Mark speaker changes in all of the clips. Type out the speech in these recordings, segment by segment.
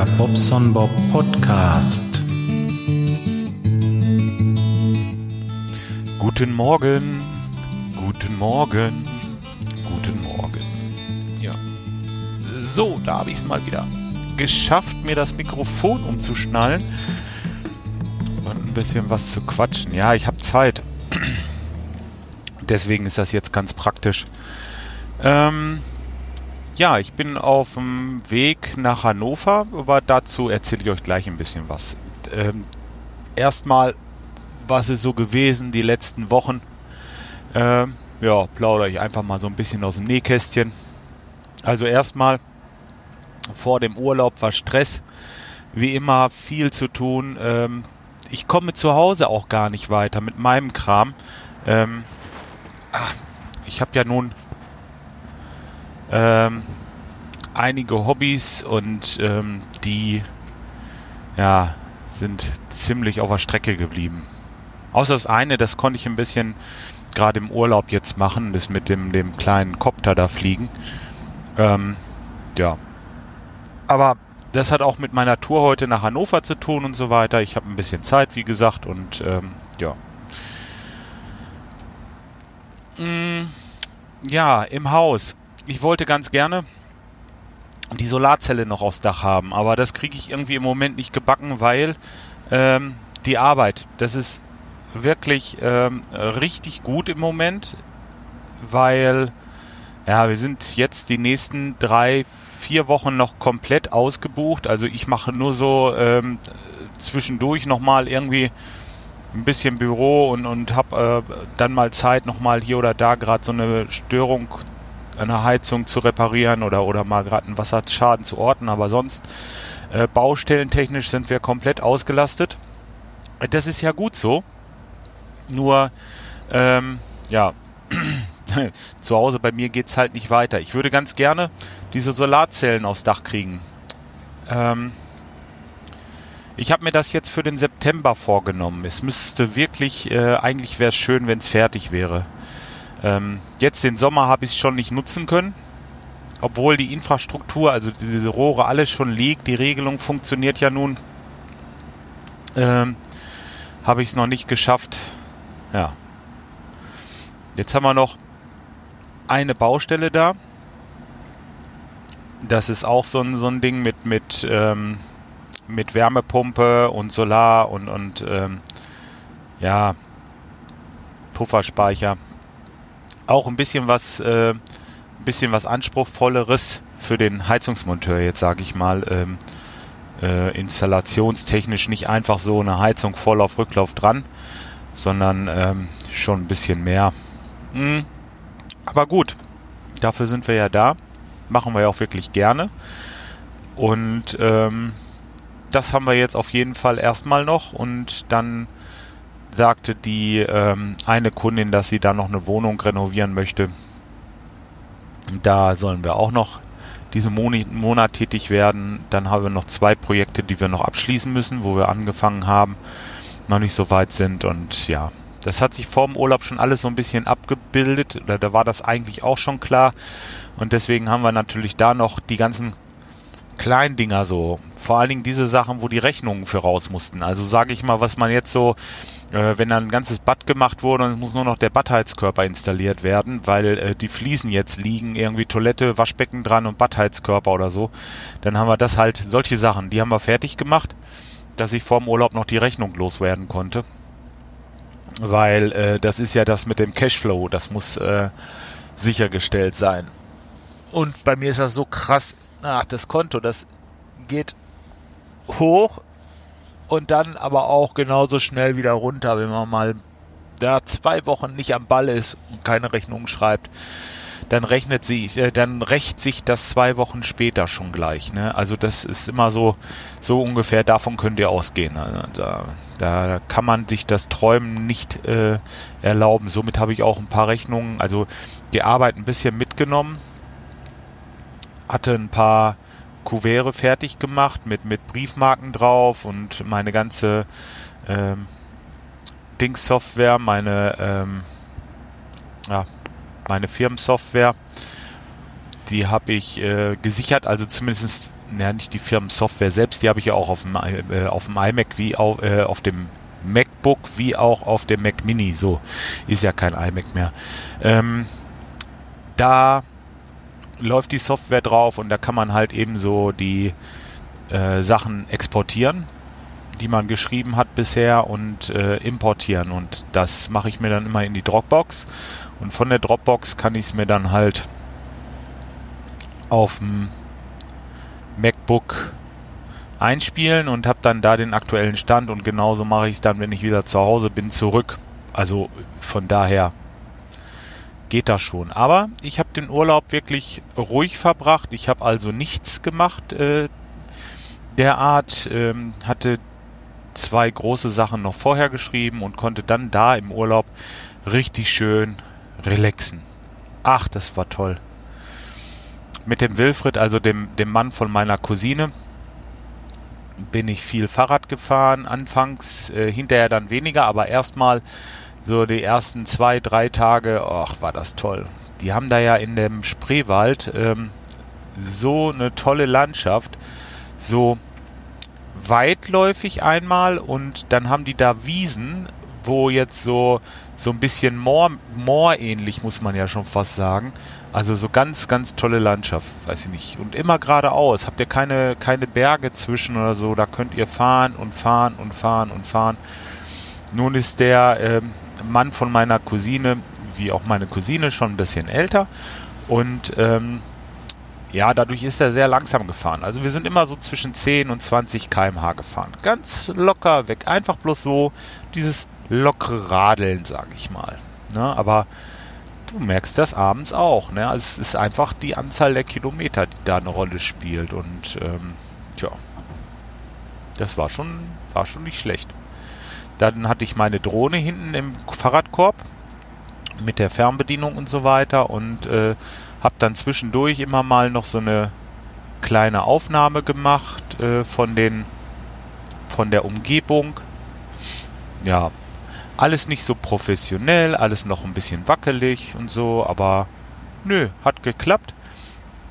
Speaker 1: der Bobson Bob Podcast.
Speaker 2: Guten Morgen, guten Morgen, guten Morgen. Ja. So, da habe ich es mal wieder geschafft, mir das Mikrofon umzuschnallen und ein bisschen was zu quatschen. Ja, ich habe Zeit. Deswegen ist das jetzt ganz praktisch. Ähm, ja, ich bin auf dem Weg nach Hannover, aber dazu erzähle ich euch gleich ein bisschen was. Ähm, erstmal, was ist so gewesen die letzten Wochen? Ähm, ja, plaudere ich einfach mal so ein bisschen aus dem Nähkästchen. Also erstmal, vor dem Urlaub war Stress. Wie immer viel zu tun. Ähm, ich komme zu Hause auch gar nicht weiter mit meinem Kram. Ähm, ach, ich habe ja nun ähm, einige Hobbys und ähm, die ja, sind ziemlich auf der Strecke geblieben. Außer das eine, das konnte ich ein bisschen gerade im Urlaub jetzt machen, das mit dem, dem kleinen Kopter da fliegen. Ähm, ja. Aber das hat auch mit meiner Tour heute nach Hannover zu tun und so weiter. Ich habe ein bisschen Zeit, wie gesagt, und ähm, ja. Mm, ja, im Haus ich wollte ganz gerne die Solarzelle noch aufs Dach haben, aber das kriege ich irgendwie im Moment nicht gebacken, weil ähm, die Arbeit, das ist wirklich ähm, richtig gut im Moment, weil ja, wir sind jetzt die nächsten drei, vier Wochen noch komplett ausgebucht. Also ich mache nur so ähm, zwischendurch nochmal irgendwie ein bisschen Büro und, und habe äh, dann mal Zeit, nochmal hier oder da gerade so eine Störung eine Heizung zu reparieren oder, oder mal gerade einen Wasserschaden zu orten, aber sonst äh, baustellentechnisch sind wir komplett ausgelastet. Das ist ja gut so. Nur, ähm, ja, zu Hause bei mir geht es halt nicht weiter. Ich würde ganz gerne diese Solarzellen aufs Dach kriegen. Ähm, ich habe mir das jetzt für den September vorgenommen. Es müsste wirklich, äh, eigentlich wäre es schön, wenn es fertig wäre. Ähm, jetzt den Sommer habe ich es schon nicht nutzen können, obwohl die Infrastruktur, also diese Rohre, alles schon liegt. Die Regelung funktioniert ja nun. Ähm, habe ich es noch nicht geschafft. Ja. Jetzt haben wir noch eine Baustelle da. Das ist auch so ein, so ein Ding mit, mit, ähm, mit Wärmepumpe und Solar und, und ähm, ja, Pufferspeicher auch ein bisschen was, äh, bisschen was anspruchsvolleres für den Heizungsmonteur jetzt, sage ich mal. Ähm, äh, installationstechnisch nicht einfach so eine Heizung voll auf Rücklauf dran, sondern ähm, schon ein bisschen mehr. Mhm. Aber gut, dafür sind wir ja da. Machen wir ja auch wirklich gerne. Und ähm, das haben wir jetzt auf jeden Fall erstmal noch und dann sagte die ähm, eine Kundin, dass sie da noch eine Wohnung renovieren möchte. Da sollen wir auch noch diesen Monat, tätig werden. Dann haben wir noch zwei Projekte, die wir noch abschließen müssen, wo wir angefangen haben, noch nicht so weit sind. Und ja, das hat sich vor dem Urlaub schon alles so ein bisschen abgebildet. Oder da war das eigentlich auch schon klar. Und deswegen haben wir natürlich da noch die ganzen kleinen Dinger so. Vor allen Dingen diese Sachen, wo die Rechnungen für raus mussten. Also sage ich mal, was man jetzt so äh, wenn dann ein ganzes Bad gemacht wurde und es muss nur noch der Badheizkörper installiert werden, weil äh, die Fliesen jetzt liegen, irgendwie Toilette, Waschbecken dran und Badheizkörper oder so, dann haben wir das halt, solche Sachen, die haben wir fertig gemacht, dass ich vor dem Urlaub noch die Rechnung loswerden konnte. Weil äh, das ist ja das mit dem Cashflow, das muss äh, sichergestellt sein. Und bei mir ist das so krass, ach, das Konto, das geht hoch und dann aber auch genauso schnell wieder runter, wenn man mal da zwei Wochen nicht am Ball ist und keine Rechnung schreibt, dann rechnet sich, äh, dann rächt sich das zwei Wochen später schon gleich. Ne? Also das ist immer so, so ungefähr, davon könnt ihr ausgehen. Ne? Da, da kann man sich das Träumen nicht äh, erlauben. Somit habe ich auch ein paar Rechnungen, also die Arbeit ein bisschen mitgenommen, hatte ein paar Kuvere fertig gemacht mit, mit Briefmarken drauf und meine ganze ähm, Dings-Software, meine, ähm, ja, meine Firmensoftware, die habe ich äh, gesichert, also zumindest ja nicht die Firmensoftware selbst, die habe ich ja auch auf dem, äh, auf dem iMac wie auch, äh, auf dem MacBook wie auch auf dem Mac Mini. So ist ja kein iMac mehr. Ähm, da läuft die Software drauf und da kann man halt eben so die äh, Sachen exportieren, die man geschrieben hat bisher und äh, importieren. Und das mache ich mir dann immer in die Dropbox. Und von der Dropbox kann ich es mir dann halt auf dem MacBook einspielen und habe dann da den aktuellen Stand und genauso mache ich es dann, wenn ich wieder zu Hause bin, zurück. Also von daher geht das schon. Aber ich habe den Urlaub wirklich ruhig verbracht. Ich habe also nichts gemacht äh, derart. Ähm, hatte zwei große Sachen noch vorher geschrieben und konnte dann da im Urlaub richtig schön relaxen. Ach, das war toll. Mit dem Wilfried, also dem, dem Mann von meiner Cousine, bin ich viel Fahrrad gefahren. Anfangs, äh, hinterher dann weniger, aber erstmal so die ersten zwei, drei Tage, ach, war das toll. Die haben da ja in dem Spreewald ähm, so eine tolle Landschaft, so weitläufig einmal und dann haben die da Wiesen, wo jetzt so so ein bisschen Moor, Moor ähnlich muss man ja schon fast sagen. Also so ganz, ganz tolle Landschaft, weiß ich nicht. Und immer geradeaus. Habt ihr keine, keine Berge zwischen oder so. Da könnt ihr fahren und fahren und fahren und fahren. Nun ist der ähm, Mann von meiner Cousine, wie auch meine Cousine, schon ein bisschen älter. Und ähm, ja, dadurch ist er sehr langsam gefahren. Also wir sind immer so zwischen 10 und 20 km/h gefahren. Ganz locker weg. Einfach bloß so dieses lockere Radeln, sag ich mal. Ne? Aber du merkst das abends auch. Ne? Also es ist einfach die Anzahl der Kilometer, die da eine Rolle spielt. Und ähm, tja, das war schon, war schon nicht schlecht. Dann hatte ich meine Drohne hinten im Fahrradkorb mit der Fernbedienung und so weiter und äh, habe dann zwischendurch immer mal noch so eine kleine Aufnahme gemacht äh, von den von der Umgebung. Ja, alles nicht so professionell, alles noch ein bisschen wackelig und so, aber nö, hat geklappt.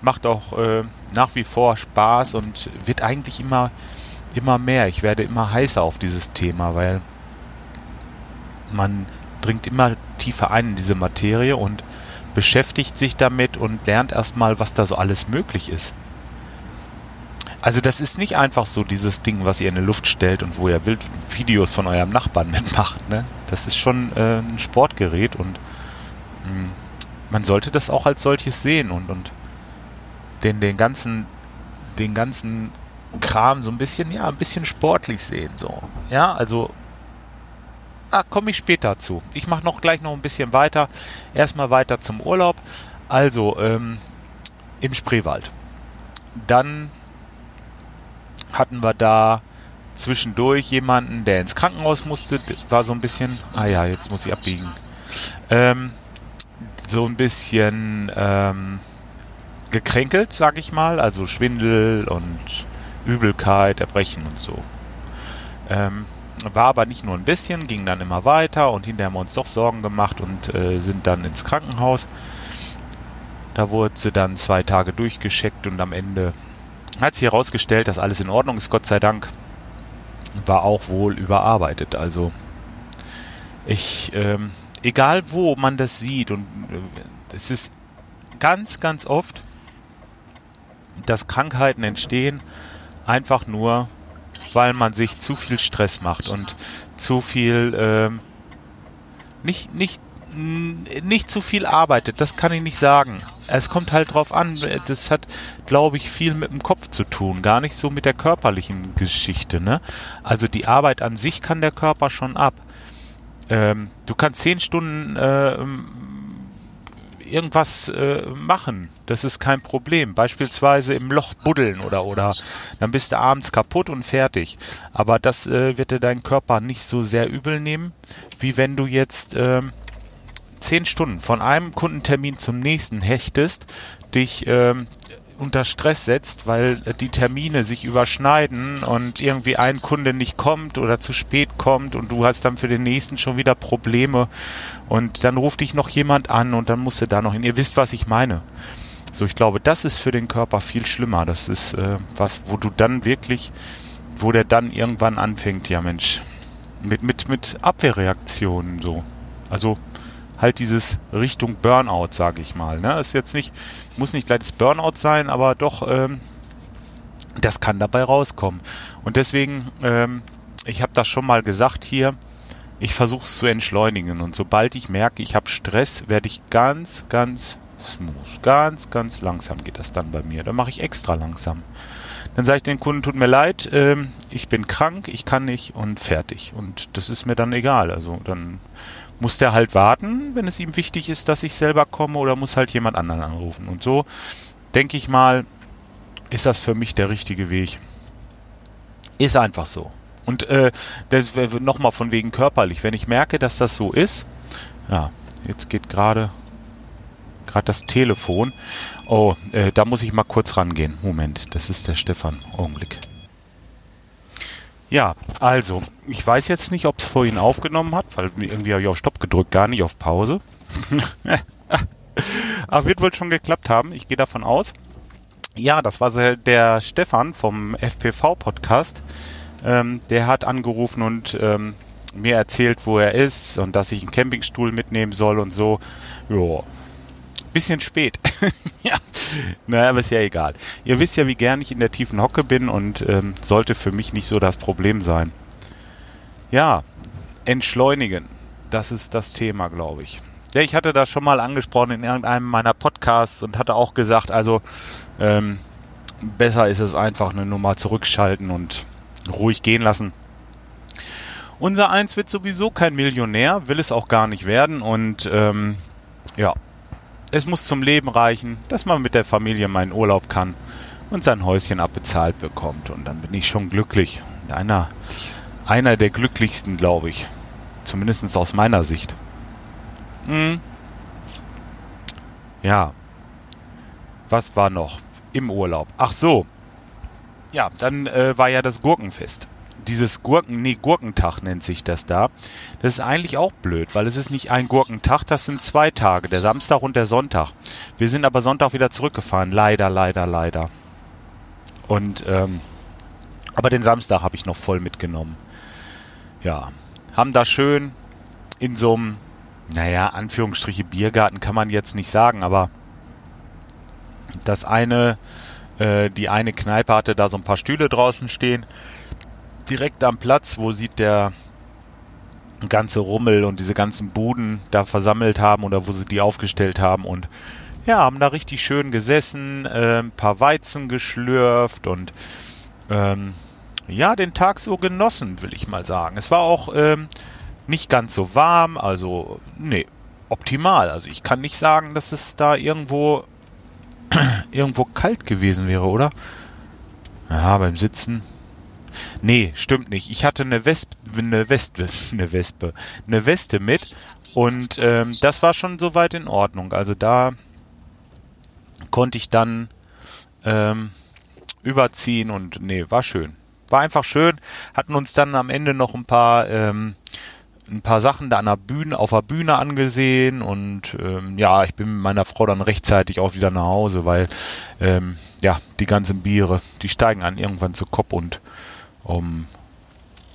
Speaker 2: Macht auch äh, nach wie vor Spaß und wird eigentlich immer, immer mehr. Ich werde immer heißer auf dieses Thema, weil man dringt immer tiefer ein in diese Materie und beschäftigt sich damit und lernt erstmal, was da so alles möglich ist. Also das ist nicht einfach so dieses Ding, was ihr in die Luft stellt und wo ihr wild Videos von eurem Nachbarn mitmacht. Ne? Das ist schon äh, ein Sportgerät und mh, hm, man sollte das auch als solches sehen und, und den, den ganzen, den ganzen Kram so ein bisschen, ja, ein bisschen sportlich sehen. So. Ja, also ah, komme ich später zu. Ich mache noch gleich noch ein bisschen weiter. Erstmal weiter zum Urlaub. Also, ähm, im Spreewald. Dann hatten wir da zwischendurch jemanden, der ins Krankenhaus musste, war so ein bisschen, ah ja, jetzt muss ich abbiegen, ähm, so ein bisschen ähm, gekränkelt, sag ich mal, also Schwindel und Übelkeit, Erbrechen und so. Ähm, war aber nicht nur ein bisschen, ging dann immer weiter und hinterher haben wir uns doch Sorgen gemacht und äh, sind dann ins Krankenhaus. Da wurde sie dann zwei Tage durchgeschickt und am Ende hat sich herausgestellt, dass alles in Ordnung ist, Gott sei Dank. War auch wohl überarbeitet. Also ich, ähm, egal wo man das sieht und äh, es ist ganz, ganz oft, dass Krankheiten entstehen, einfach nur, weil man sich zu viel Stress macht und zu viel, ähm, nicht, nicht nicht zu viel arbeitet, das kann ich nicht sagen. Es kommt halt drauf an, das hat, glaube ich, viel mit dem Kopf zu tun, gar nicht so mit der körperlichen Geschichte. Ne? Also die Arbeit an sich kann der Körper schon ab. Ähm, du kannst zehn Stunden äh, irgendwas äh, machen, das ist kein Problem. Beispielsweise im Loch buddeln oder oder dann bist du abends kaputt und fertig. Aber das äh, wird dir dein Körper nicht so sehr übel nehmen, wie wenn du jetzt ähm, zehn Stunden von einem Kundentermin zum nächsten hechtest, dich ähm, unter Stress setzt, weil die Termine sich überschneiden und irgendwie ein Kunde nicht kommt oder zu spät kommt und du hast dann für den nächsten schon wieder Probleme und dann ruft dich noch jemand an und dann musst du da noch hin. Ihr wisst, was ich meine. So, ich glaube, das ist für den Körper viel schlimmer. Das ist äh, was, wo du dann wirklich, wo der dann irgendwann anfängt, ja Mensch, mit, mit, mit Abwehrreaktionen so. Also halt dieses Richtung Burnout, sage ich mal. Ne? Ist jetzt nicht, muss nicht gleich das Burnout sein, aber doch, ähm, das kann dabei rauskommen. Und deswegen, ähm, ich habe das schon mal gesagt hier, ich versuche es zu entschleunigen. Und sobald ich merke, ich habe Stress, werde ich ganz, ganz smooth. Ganz, ganz langsam geht das dann bei mir. Dann mache ich extra langsam. Dann sage ich den Kunden, tut mir leid, ähm, ich bin krank, ich kann nicht und fertig. Und das ist mir dann egal. Also dann muss der halt warten, wenn es ihm wichtig ist, dass ich selber komme oder muss halt jemand anderen anrufen. Und so denke ich mal, ist das für mich der richtige Weg. Ist einfach so. Und äh, nochmal von wegen körperlich. Wenn ich merke, dass das so ist, ja, jetzt geht gerade gerade das Telefon. Oh, äh, da muss ich mal kurz rangehen. Moment, das ist der Stefan. Augenblick. Ja, also, ich weiß jetzt nicht, ob es vorhin aufgenommen hat, weil irgendwie habe ich auf Stopp gedrückt, gar nicht auf Pause. Aber wird wohl schon geklappt haben, ich gehe davon aus. Ja, das war der Stefan vom FPV-Podcast. Ähm, der hat angerufen und ähm, mir erzählt, wo er ist und dass ich einen Campingstuhl mitnehmen soll und so. Ja, bisschen spät. ja, naja, aber ist ja egal. Ihr wisst ja, wie gern ich in der tiefen Hocke bin und ähm, sollte für mich nicht so das Problem sein. Ja, entschleunigen. Das ist das Thema, glaube ich. Ja, ich hatte das schon mal angesprochen in irgendeinem meiner Podcasts und hatte auch gesagt, also ähm, besser ist es einfach eine Nummer zurückschalten und ruhig gehen lassen. Unser Eins wird sowieso kein Millionär, will es auch gar nicht werden und ähm, ja, es muss zum Leben reichen, dass man mit der Familie in Urlaub kann und sein Häuschen abbezahlt bekommt. Und dann bin ich schon glücklich. Einer, einer der glücklichsten, glaube ich. Zumindest aus meiner Sicht. Hm. Ja. Was war noch im Urlaub? Ach so. Ja, dann äh, war ja das Gurkenfest dieses Gurken, nee, Gurkentag nennt sich das da. Das ist eigentlich auch blöd, weil es ist nicht ein Gurkentag, das sind zwei Tage, der Samstag und der Sonntag. Wir sind aber Sonntag wieder zurückgefahren, leider, leider, leider. Und, ähm, aber den Samstag habe ich noch voll mitgenommen. Ja, haben da schön in so einem, naja, Anführungsstriche Biergarten kann man jetzt nicht sagen, aber das eine, äh, die eine Kneipe hatte da so ein paar Stühle draußen stehen direkt am Platz, wo sieht der ganze Rummel und diese ganzen Buden da versammelt haben oder wo sie die aufgestellt haben und ja, haben da richtig schön gesessen, äh, ein paar Weizen geschlürft und ähm, ja, den Tag so genossen, will ich mal sagen. Es war auch ähm, nicht ganz so warm, also nee, optimal. Also ich kann nicht sagen, dass es da irgendwo irgendwo kalt gewesen wäre, oder? Ja, beim Sitzen Nee, stimmt nicht. Ich hatte eine Wespe, eine Wespe, eine Wespe, eine Weste mit und ähm, das war schon soweit in Ordnung. Also da konnte ich dann ähm, überziehen und nee, war schön. War einfach schön. Hatten uns dann am Ende noch ein paar ähm, ein paar Sachen da an der Bühne, auf der Bühne angesehen und ähm, ja, ich bin mit meiner Frau dann rechtzeitig auch wieder nach Hause, weil ähm, ja, die ganzen Biere, die steigen an irgendwann zu Kopf und um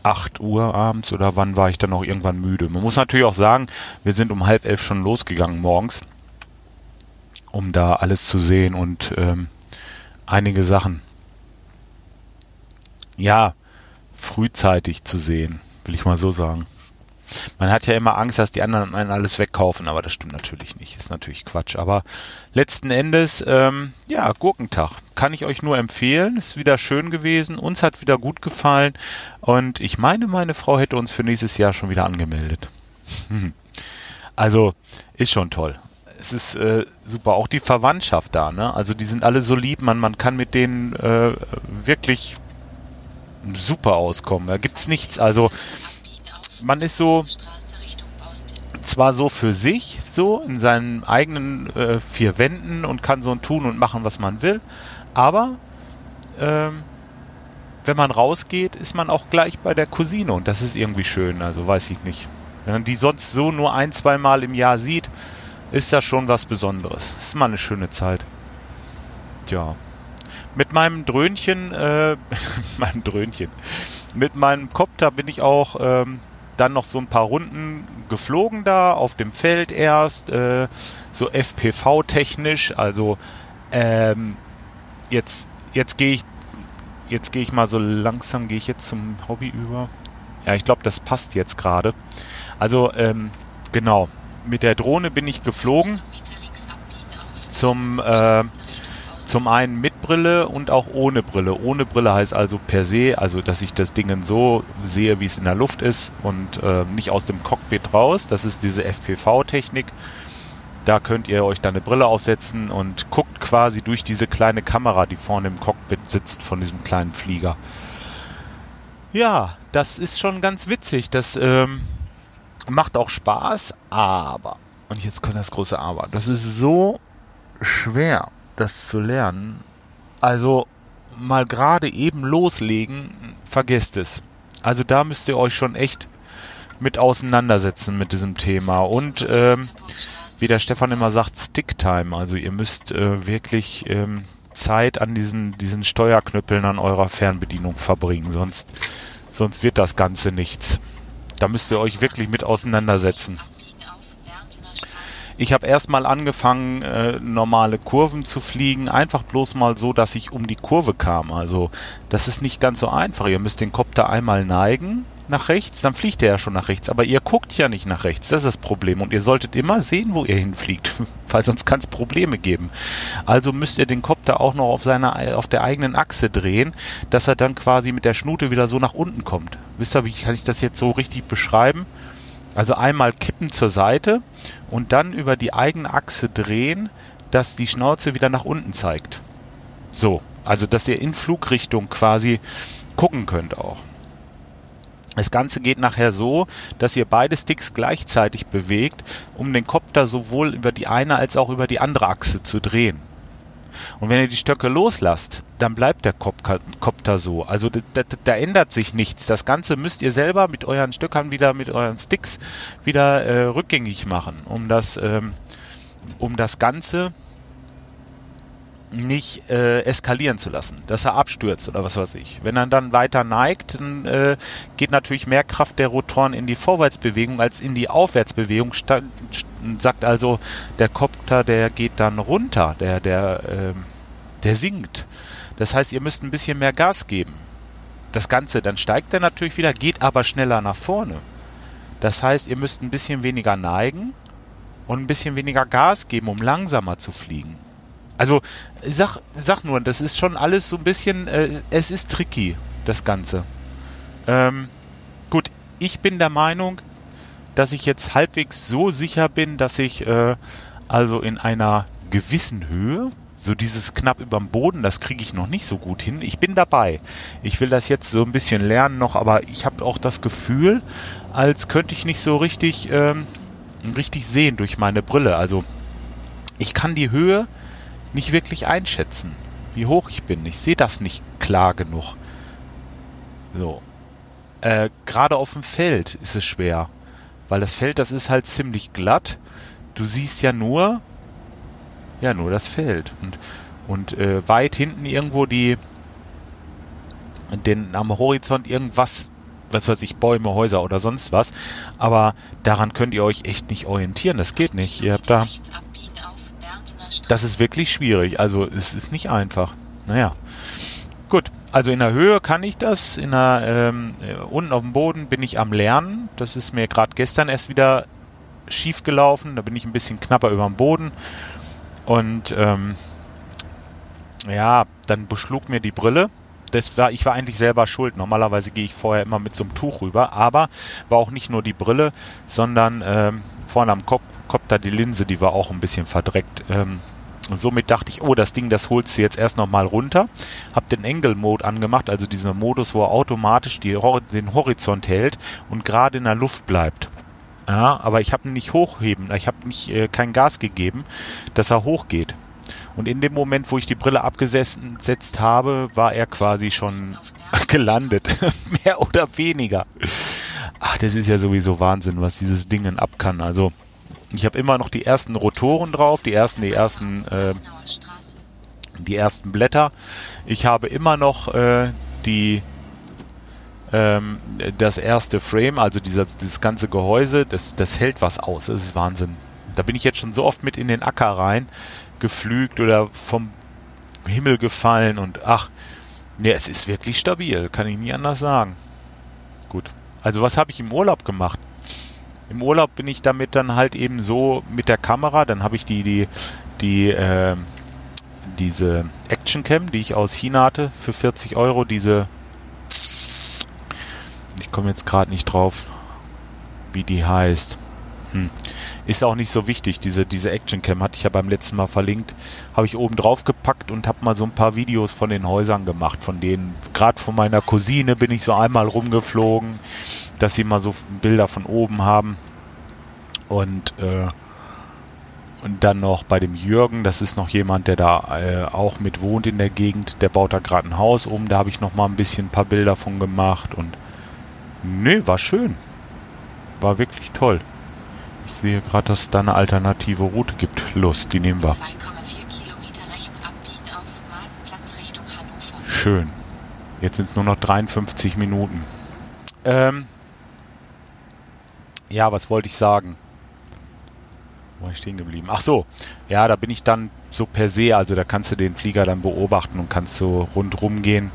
Speaker 2: 8 Uhr abends oder wann war ich dann noch irgendwann müde. Man muss natürlich auch sagen, wir sind um halb elf schon losgegangen morgens, um da alles zu sehen und ähm, einige Sachen, ja, frühzeitig zu sehen, will ich mal so sagen. Man hat ja immer Angst, dass die anderen einen alles wegkaufen, aber das stimmt natürlich nicht. Ist natürlich Quatsch. Aber letzten Endes, ähm, ja, Gurkentag. Kann ich euch nur empfehlen. Ist wieder schön gewesen. Uns hat wieder gut gefallen. Und ich meine, meine Frau hätte uns für nächstes Jahr schon wieder angemeldet. also, ist schon toll. Es ist äh, super. Auch die Verwandtschaft da, ne? Also, die sind alle so lieb. Man, man kann mit denen äh, wirklich super auskommen. Da gibt's nichts. Also, man ist so zwar so für sich, so in seinen eigenen äh, vier Wänden und kann so tun und machen, was man will, aber ähm, wenn man rausgeht, ist man auch gleich bei der Cousine und das ist irgendwie schön, also weiß ich nicht. Wenn man die sonst so nur ein, zwei Mal im Jahr sieht, ist das schon was Besonderes. Ist mal eine schöne Zeit. tja. Mit meinem Dröhnchen, äh, meinem Dröhnchen, mit meinem Kopter bin ich auch ähm, dann noch so ein paar Runden geflogen da auf dem Feld erst, äh, so FPV-technisch, also ähm, jetzt jetzt gehe ich jetzt gehe ich mal so langsam gehe ich jetzt zum Hobby über. Ja, ich glaube, das passt jetzt gerade. Also ähm, genau, mit der Drohne bin ich geflogen zum äh, zum einen mit Brille und auch ohne Brille. Ohne Brille heißt also per se, also dass ich das Ding so sehe, wie es in der Luft ist und äh, nicht aus dem Cockpit raus. Das ist diese FPV-Technik. Da könnt ihr euch dann eine Brille aufsetzen und guckt quasi durch diese kleine Kamera, die vorne im Cockpit sitzt von diesem kleinen Flieger. Ja, das ist schon ganz witzig. Das ähm, macht auch Spaß, aber, und jetzt kommt das große Aber, das ist so schwer, das zu lernen. Also mal gerade eben loslegen, vergesst es. Also da müsst ihr euch schon echt mit auseinandersetzen mit diesem Thema. Und ähm, wie der Stefan immer sagt, Sticktime. Also ihr müsst äh, wirklich ähm, Zeit an diesen, diesen Steuerknüppeln an eurer Fernbedienung verbringen, sonst, sonst wird das Ganze nichts. Da müsst ihr euch wirklich mit auseinandersetzen. Ich habe erstmal angefangen, äh, normale Kurven zu fliegen, einfach bloß mal so, dass ich um die Kurve kam. Also das ist nicht ganz so einfach. Ihr müsst den Kopter einmal neigen nach rechts, dann fliegt er ja schon nach rechts. Aber ihr guckt ja nicht nach rechts, das ist das Problem. Und ihr solltet immer sehen, wo ihr hinfliegt, weil sonst kann es Probleme geben. Also müsst ihr den Kopter auch noch auf seiner, auf der eigenen Achse drehen, dass er dann quasi mit der Schnute wieder so nach unten kommt. Wisst ihr, wie kann ich das jetzt so richtig beschreiben? Also einmal kippen zur Seite und dann über die eigene Achse drehen, dass die Schnauze wieder nach unten zeigt. So, also dass ihr in Flugrichtung quasi gucken könnt auch. Das Ganze geht nachher so, dass ihr beide Sticks gleichzeitig bewegt, um den Kopter sowohl über die eine als auch über die andere Achse zu drehen. Und wenn ihr die Stöcke loslasst, dann bleibt der Kopter so. Also da, da, da, ändert sich nichts. Das Ganze müsst ihr selber mit euren Stöckern wieder, mit euren Sticks wieder äh, rückgängig machen, um das, ähm, um das Ganze nicht äh, eskalieren zu lassen, dass er abstürzt oder was weiß ich. Wenn er dann weiter neigt, dann äh, geht natürlich mehr Kraft der Rotoren in die Vorwärtsbewegung als in die Aufwärtsbewegung. Stand, sagt also, der Kopter, der geht dann runter, der, der, äh, der sinkt. Das heißt, ihr müsst ein bisschen mehr Gas geben. Das Ganze, dann steigt er natürlich wieder, geht aber schneller nach vorne. Das heißt, ihr müsst ein bisschen weniger neigen und ein bisschen weniger Gas geben, um langsamer zu fliegen. Also, sag, sag nur, das ist schon alles so ein bisschen, äh, es ist tricky, das Ganze. Ähm, gut, ich bin der Meinung, dass ich jetzt halbwegs so sicher bin, dass ich äh, also in einer gewissen Höhe, so dieses knapp überm Boden, das kriege ich noch nicht so gut hin. Ich bin dabei. Ich will das jetzt so ein bisschen lernen noch, aber ich habe auch das Gefühl, als könnte ich nicht so richtig, ähm, richtig sehen durch meine Brille. Also ich kann die Höhe nicht wirklich einschätzen, wie hoch ich bin. Ich sehe das nicht klar genug. So. Äh, Gerade auf dem Feld ist es schwer. Weil das Feld, das ist halt ziemlich glatt. Du siehst ja nur, ja, nur das Feld. Und, und äh, weit hinten irgendwo die, den, am Horizont irgendwas, was weiß ich, Bäume, Häuser oder sonst was. Aber daran könnt ihr euch echt nicht orientieren. Das geht nicht. Ihr habt da das ist wirklich schwierig. Also es ist nicht einfach. Naja. Gut, also in der Höhe kann ich das. In der, ähm, äh, unten auf dem Boden bin ich am Lernen. Das ist mir gerade gestern erst wieder schief gelaufen. Da bin ich ein bisschen knapper über dem Boden. Und ähm, ja, dann beschlug mir die Brille. Das war, ich war eigentlich selber schuld. Normalerweise gehe ich vorher immer mit so einem Tuch rüber. Aber war auch nicht nur die Brille, sondern ähm, vorne am Kopf kommt da die Linse, die war auch ein bisschen verdreckt. Ähm, somit dachte ich, oh, das Ding, das holst du jetzt erst nochmal runter. Hab den Angle-Mode angemacht, also diesen Modus, wo er automatisch die, den Horizont hält und gerade in der Luft bleibt. Ja, aber ich habe ihn nicht hochheben, ich habe nicht äh, kein Gas gegeben, dass er hochgeht. Und in dem Moment, wo ich die Brille abgesetzt habe, war er quasi schon gelandet. Mehr oder weniger. Ach, das ist ja sowieso Wahnsinn, was dieses Ding ab kann. Also, ich habe immer noch die ersten Rotoren drauf, die ersten, die ersten äh, die ersten Blätter. Ich habe immer noch äh, die ähm, das erste Frame, also dieser, dieses ganze Gehäuse, das, das hält was aus. Das ist Wahnsinn. Da bin ich jetzt schon so oft mit in den Acker rein geflügt oder vom Himmel gefallen und ach, nee, es ist wirklich stabil, kann ich nie anders sagen. Gut. Also was habe ich im Urlaub gemacht? Im Urlaub bin ich damit dann halt eben so mit der Kamera, dann habe ich die, die, die, äh, diese Action Cam, die ich aus China hatte, für 40 Euro, diese, ich komme jetzt gerade nicht drauf, wie die heißt. Hm. Ist auch nicht so wichtig. Diese, diese Action Cam hatte ich ja beim letzten Mal verlinkt. Habe ich oben drauf gepackt und habe mal so ein paar Videos von den Häusern gemacht. Von denen, gerade von meiner Cousine bin ich so einmal rumgeflogen, dass sie mal so Bilder von oben haben. Und, äh, und dann noch bei dem Jürgen, das ist noch jemand, der da äh, auch mit wohnt in der Gegend, der baut da gerade ein Haus um, da habe ich noch mal ein bisschen ein paar Bilder von gemacht und nö, war schön. War wirklich toll. Ich sehe gerade, dass es da eine alternative Route gibt. Lust, die nehmen wir. 2,4 Kilometer rechts abbiegen auf Marktplatz Richtung Hannover. Schön. Jetzt sind es nur noch 53 Minuten. Ähm, ja, was wollte ich sagen? Wo war ich stehen geblieben? Ach so, ja, da bin ich dann so per se, also da kannst du den Flieger dann beobachten und kannst so rundrum gehen.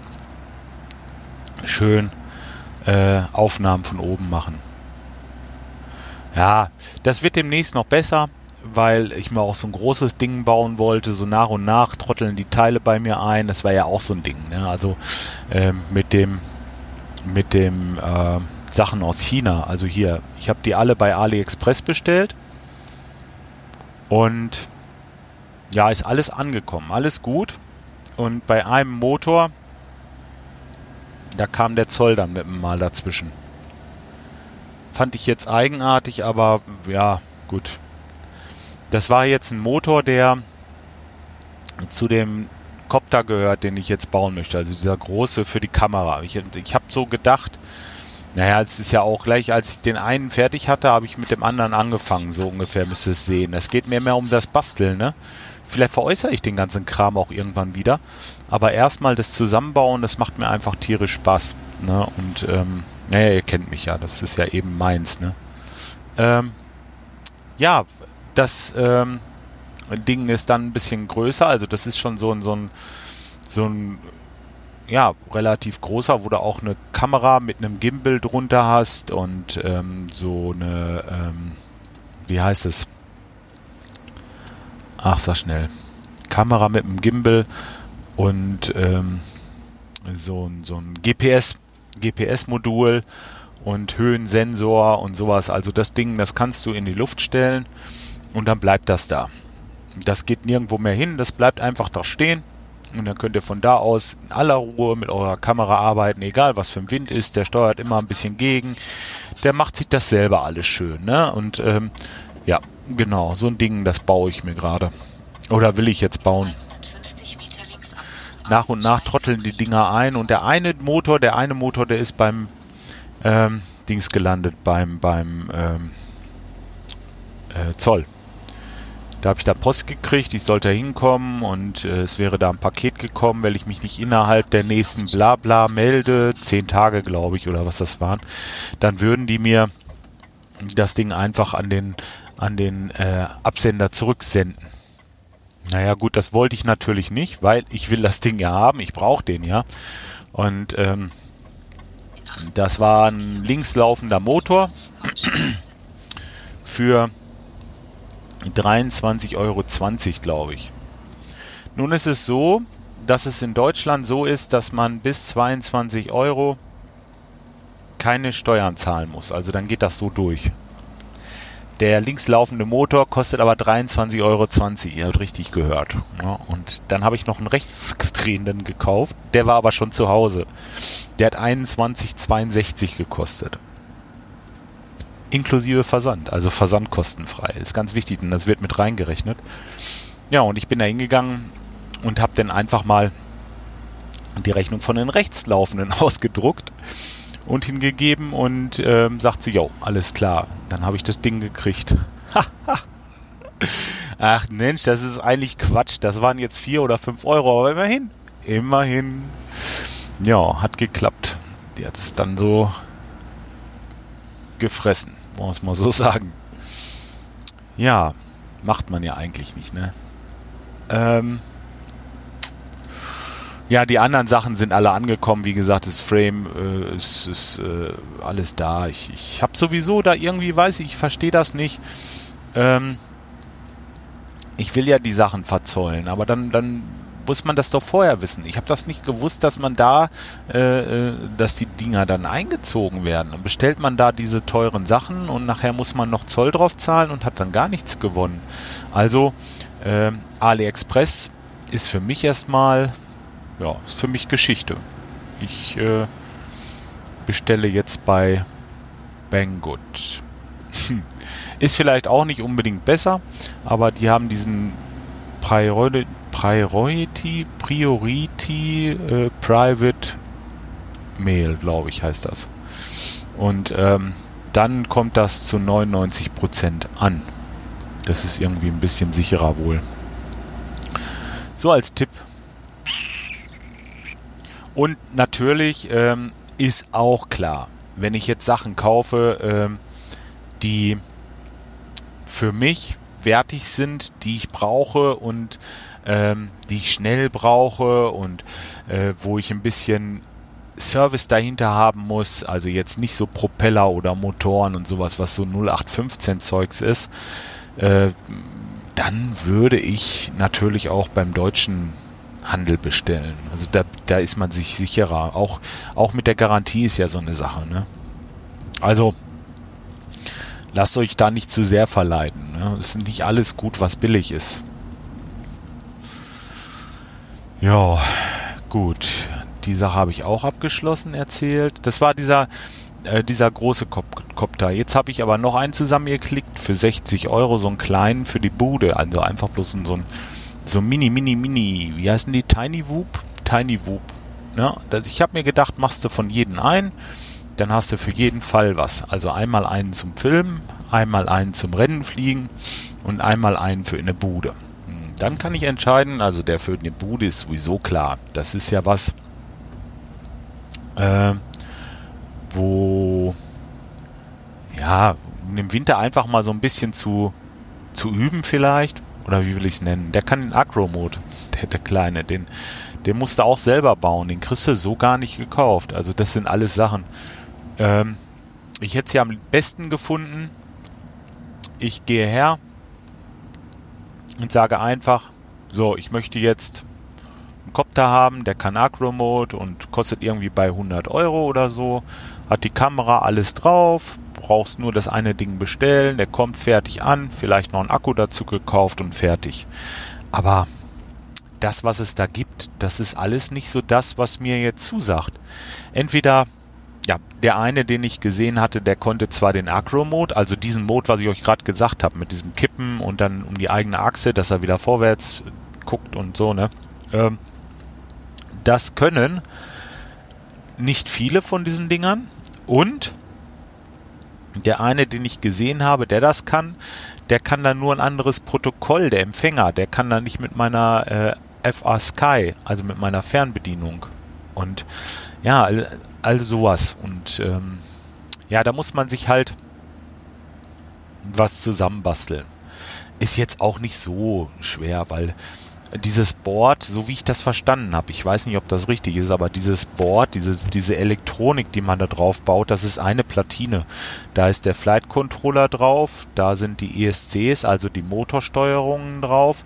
Speaker 2: Schön äh, Aufnahmen von oben machen. Ja, das wird demnächst noch besser, weil ich mir auch so ein großes Ding bauen wollte. So nach und nach trotteln die Teile bei mir ein. Das war ja auch so ein Ding. Ne? Also äh, mit dem mit dem äh, Sachen aus China. Also hier, ich habe die alle bei AliExpress bestellt und ja, ist alles angekommen, alles gut. Und bei einem Motor, da kam der Zoll dann mit mal dazwischen. Fand ich jetzt eigenartig, aber ja, gut. Das war jetzt ein Motor, der zu dem Copter gehört, den ich jetzt bauen möchte. Also dieser große für die Kamera. Ich, ich habe so gedacht, naja, es ist ja auch gleich, als ich den einen fertig hatte, habe ich mit dem anderen angefangen. So ungefähr müsste es sehen. Es geht mir mehr um das Basteln, ne? Vielleicht veräußere ich den ganzen Kram auch irgendwann wieder. Aber erstmal das Zusammenbauen, das macht mir einfach tierisch Spaß. Ne? Und ähm, naja, ihr kennt mich ja, das ist ja eben meins, ne? Ähm, ja, das ähm, Ding ist dann ein bisschen größer, also das ist schon so ein, so ein, so ein ja, relativ großer, wo du auch eine Kamera mit einem Gimbal drunter hast und ähm, so eine, ähm, wie heißt es? Ach, sag schnell. Kamera mit einem Gimbal und ähm, so, so ein GPS GPS-Modul und Höhensensor und sowas. Also das Ding, das kannst du in die Luft stellen und dann bleibt das da. Das geht nirgendwo mehr hin, das bleibt einfach da stehen. Und dann könnt ihr von da aus in aller Ruhe mit eurer Kamera arbeiten, egal was für ein Wind ist, der steuert immer ein bisschen gegen. Der macht sich das selber alles schön, ne? Und ähm, ja, genau, so ein Ding, das baue ich mir gerade. Oder will ich jetzt bauen nach und nach trotteln die Dinger ein und der eine Motor, der eine Motor, der ist beim ähm, Dings gelandet, beim, beim ähm, äh, Zoll. Da habe ich da Post gekriegt, ich sollte hinkommen und äh, es wäre da ein Paket gekommen, weil ich mich nicht innerhalb der nächsten Blabla melde, zehn Tage glaube ich oder was das waren, dann würden die mir das Ding einfach an den an den äh, Absender zurücksenden. Naja gut, das wollte ich natürlich nicht, weil ich will das Ding ja haben, ich brauche den ja. Und ähm, das war ein linkslaufender Motor für 23,20 Euro, glaube ich. Nun ist es so, dass es in Deutschland so ist, dass man bis 22 Euro keine Steuern zahlen muss. Also dann geht das so durch. Der linkslaufende Motor kostet aber 23,20 Euro. Ihr habt richtig gehört. Ja, und dann habe ich noch einen rechtsdrehenden gekauft. Der war aber schon zu Hause. Der hat 21,62 gekostet. Inklusive Versand, also versandkostenfrei. Ist ganz wichtig, denn das wird mit reingerechnet. Ja, und ich bin da hingegangen und habe dann einfach mal die Rechnung von den Rechtslaufenden ausgedruckt und hingegeben und ähm, sagt sie, jo, alles klar. Dann habe ich das Ding gekriegt. Ach Mensch, das ist eigentlich Quatsch. Das waren jetzt vier oder fünf Euro, aber immerhin. Immerhin. Ja, hat geklappt. Die hat es dann so gefressen, muss man so sagen. Ja, macht man ja eigentlich nicht, ne? Ähm, ja, die anderen Sachen sind alle angekommen. Wie gesagt, das Frame äh, ist, ist äh, alles da. Ich, ich habe sowieso da irgendwie, weiß ich, ich verstehe das nicht. Ähm, ich will ja die Sachen verzollen, aber dann, dann muss man das doch vorher wissen. Ich habe das nicht gewusst, dass man da, äh, äh, dass die Dinger dann eingezogen werden. Und bestellt man da diese teuren Sachen und nachher muss man noch Zoll drauf zahlen und hat dann gar nichts gewonnen. Also äh, AliExpress ist für mich erstmal ja, ist für mich Geschichte. Ich äh, bestelle jetzt bei Banggood. ist vielleicht auch nicht unbedingt besser, aber die haben diesen Priority, Priority, Priority äh, Private Mail, glaube ich, heißt das. Und ähm, dann kommt das zu 99% an. Das ist irgendwie ein bisschen sicherer wohl. So als Tipp und natürlich ähm, ist auch klar, wenn ich jetzt Sachen kaufe, ähm, die für mich wertig sind, die ich brauche und ähm, die ich schnell brauche und äh, wo ich ein bisschen Service dahinter haben muss, also jetzt nicht so Propeller oder Motoren und sowas, was so 0815 Zeugs ist, äh, dann würde ich natürlich auch beim deutschen Handel bestellen. Also da, da ist man sich sicherer. Auch, auch mit der Garantie ist ja so eine Sache. Ne? Also lasst euch da nicht zu sehr verleiten. Ne? Es ist nicht alles gut, was billig ist. Ja, gut. Die Sache habe ich auch abgeschlossen erzählt. Das war dieser, äh, dieser große Kopter. Jetzt habe ich aber noch einen zusammengeklickt für 60 Euro, so einen kleinen für die Bude. Also einfach bloß so ein so mini, mini, mini, wie heißen die? Tiny Whoop? Tiny Whoop. Ja, ich habe mir gedacht, machst du von jedem ein, dann hast du für jeden Fall was. Also einmal einen zum Filmen, einmal einen zum Rennen fliegen und einmal einen für eine Bude. Dann kann ich entscheiden, also der für eine Bude ist sowieso klar. Das ist ja was, äh, wo, ja, im Winter einfach mal so ein bisschen zu, zu üben vielleicht oder wie will ich es nennen? Der kann den Agro-Mode, der, der Kleine, den, den musst du auch selber bauen. Den kriegst du so gar nicht gekauft. Also das sind alles Sachen. Ähm, ich hätte sie am besten gefunden. Ich gehe her und sage einfach, so, ich möchte jetzt einen Copter haben, der kann Agro-Mode und kostet irgendwie bei 100 Euro oder so. Hat die Kamera alles drauf, brauchst nur das eine Ding bestellen, der kommt fertig an, vielleicht noch ein Akku dazu gekauft und fertig. Aber das, was es da gibt, das ist alles nicht so das, was mir jetzt zusagt. Entweder, ja, der eine, den ich gesehen hatte, der konnte zwar den Acro-Mode, also diesen Mode, was ich euch gerade gesagt habe, mit diesem Kippen und dann um die eigene Achse, dass er wieder vorwärts guckt und so, ne? Ähm, das können nicht viele von diesen Dingern und der eine, den ich gesehen habe, der das kann, der kann dann nur ein anderes Protokoll, der Empfänger, der kann dann nicht mit meiner äh, FA Sky, also mit meiner Fernbedienung. Und ja, all sowas. Und ähm, ja, da muss man sich halt was zusammenbasteln. Ist jetzt auch nicht so schwer, weil dieses Board, so wie ich das verstanden habe, ich weiß nicht, ob das richtig ist, aber dieses Board, dieses, diese Elektronik, die man da drauf baut, das ist eine Platine. Da ist der Flight Controller drauf, da sind die ESCs, also die Motorsteuerungen drauf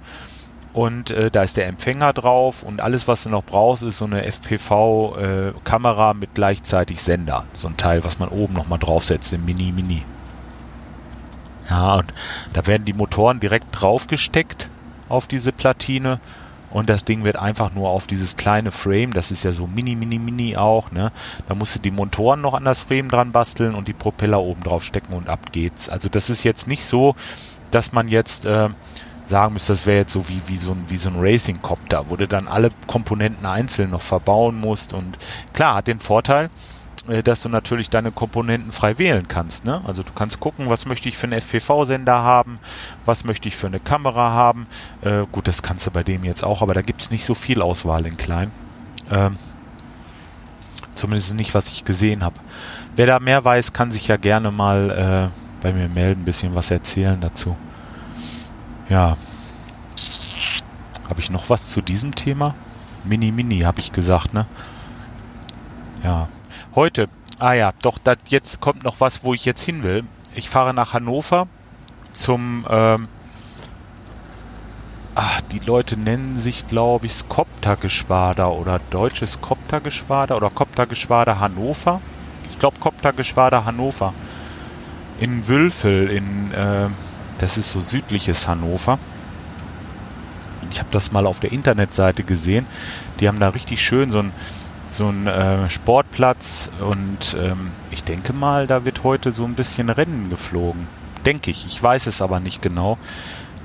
Speaker 2: und äh, da ist der Empfänger drauf und alles, was du noch brauchst, ist so eine FPV-Kamera äh, mit gleichzeitig Sender. So ein Teil, was man oben nochmal draufsetzt, im Mini-Mini. Ja, und da werden die Motoren direkt draufgesteckt auf diese Platine und das Ding wird einfach nur auf dieses kleine Frame, das ist ja so mini, mini, mini auch, ne? Da musst du die Motoren noch an das Frame dran basteln und die Propeller oben drauf stecken und ab geht's. Also das ist jetzt nicht so, dass man jetzt äh, sagen müsste, das wäre jetzt so wie, wie so ein, so ein Racing-Copter, wo du dann alle Komponenten einzeln noch verbauen musst und klar, hat den Vorteil, äh, dass du natürlich deine Komponenten frei wählen kannst. Ne? Also du kannst gucken, was möchte ich für einen FPV-Sender haben, was möchte ich für eine Kamera haben. Äh, gut, das kannst du bei dem jetzt auch, aber da gibt es nicht so viel Auswahl in klein. Ähm, zumindest nicht, was ich gesehen habe. Wer da mehr weiß, kann sich ja gerne mal äh, bei mir melden, ein bisschen was erzählen dazu. Ja. Habe ich noch was zu diesem Thema? Mini Mini, habe ich gesagt, ne? Ja. Heute, ah ja, doch, dat, jetzt kommt noch was, wo ich jetzt hin will. Ich fahre nach Hannover zum, ähm, ach, die Leute nennen sich, glaube ich, Skoptergeschwader oder Deutsches Koptergeschwader oder Koptergeschwader Hannover. Ich glaube, Koptergeschwader Hannover. In Wülfel, in, äh, das ist so südliches Hannover. Ich habe das mal auf der Internetseite gesehen. Die haben da richtig schön so ein so äh, Sportplatz und ähm, ich denke mal, da wird heute so ein bisschen Rennen geflogen. Denke ich, ich weiß es aber nicht genau.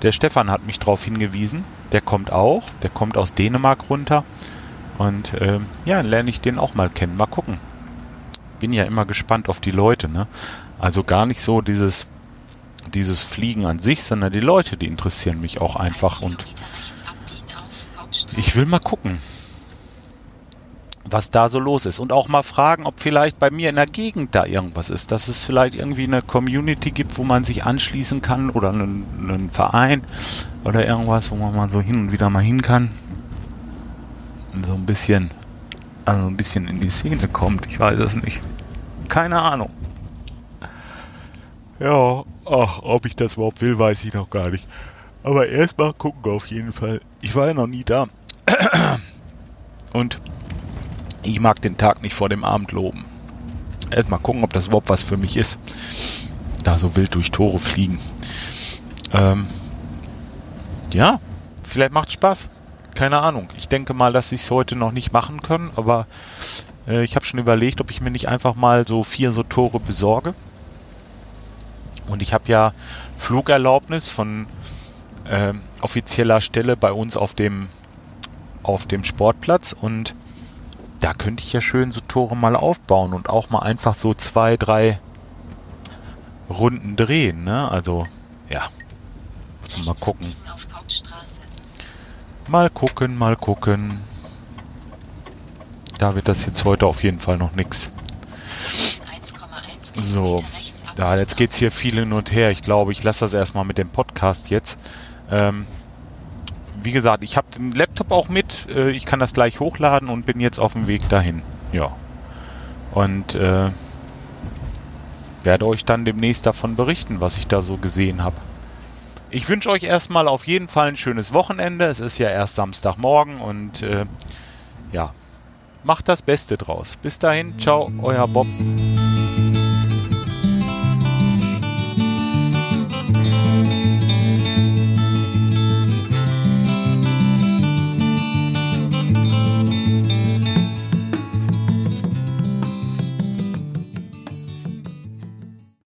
Speaker 2: Der Stefan hat mich darauf hingewiesen, der kommt auch, der kommt aus Dänemark runter und ähm, ja, dann lerne ich den auch mal kennen. Mal gucken. Bin ja immer gespannt auf die Leute, ne? Also gar nicht so dieses dieses Fliegen an sich, sondern die Leute, die interessieren mich auch einfach und ich will mal gucken was da so los ist. Und auch mal fragen, ob vielleicht bei mir in der Gegend da irgendwas ist. Dass es vielleicht irgendwie eine Community gibt, wo man sich anschließen kann oder einen, einen Verein oder irgendwas, wo man mal so hin und wieder mal hin kann. So ein bisschen, also ein bisschen in die Szene kommt. Ich weiß es nicht. Keine Ahnung. Ja, ach, ob ich das überhaupt will, weiß ich noch gar nicht. Aber erstmal gucken auf jeden Fall. Ich war ja noch nie da. Und ich mag den Tag nicht vor dem Abend loben. Erstmal gucken, ob das überhaupt was für mich ist. Da so wild durch Tore fliegen. Ähm, ja, vielleicht macht Spaß. Keine Ahnung. Ich denke mal, dass ich es heute noch nicht machen können, aber äh, ich habe schon überlegt, ob ich mir nicht einfach mal so vier so Tore besorge. Und ich habe ja Flugerlaubnis von äh, offizieller Stelle bei uns auf dem auf dem Sportplatz und da könnte ich ja schön so Tore mal aufbauen und auch mal einfach so zwei, drei Runden drehen, ne? Also, ja. Mal gucken. Mal gucken, mal gucken. Da wird das jetzt heute auf jeden Fall noch nix. So. Ja, jetzt geht's hier viel hin und her. Ich glaube, ich lasse das erstmal mit dem Podcast jetzt. Ähm, wie gesagt, ich habe den Laptop auch mit. Äh, ich kann das gleich hochladen und bin jetzt auf dem Weg dahin. Ja. Und äh, werde euch dann demnächst davon berichten, was ich da so gesehen habe. Ich wünsche euch erstmal auf jeden Fall ein schönes Wochenende. Es ist ja erst Samstagmorgen und äh, ja, macht das Beste draus. Bis dahin, ciao, euer Bob.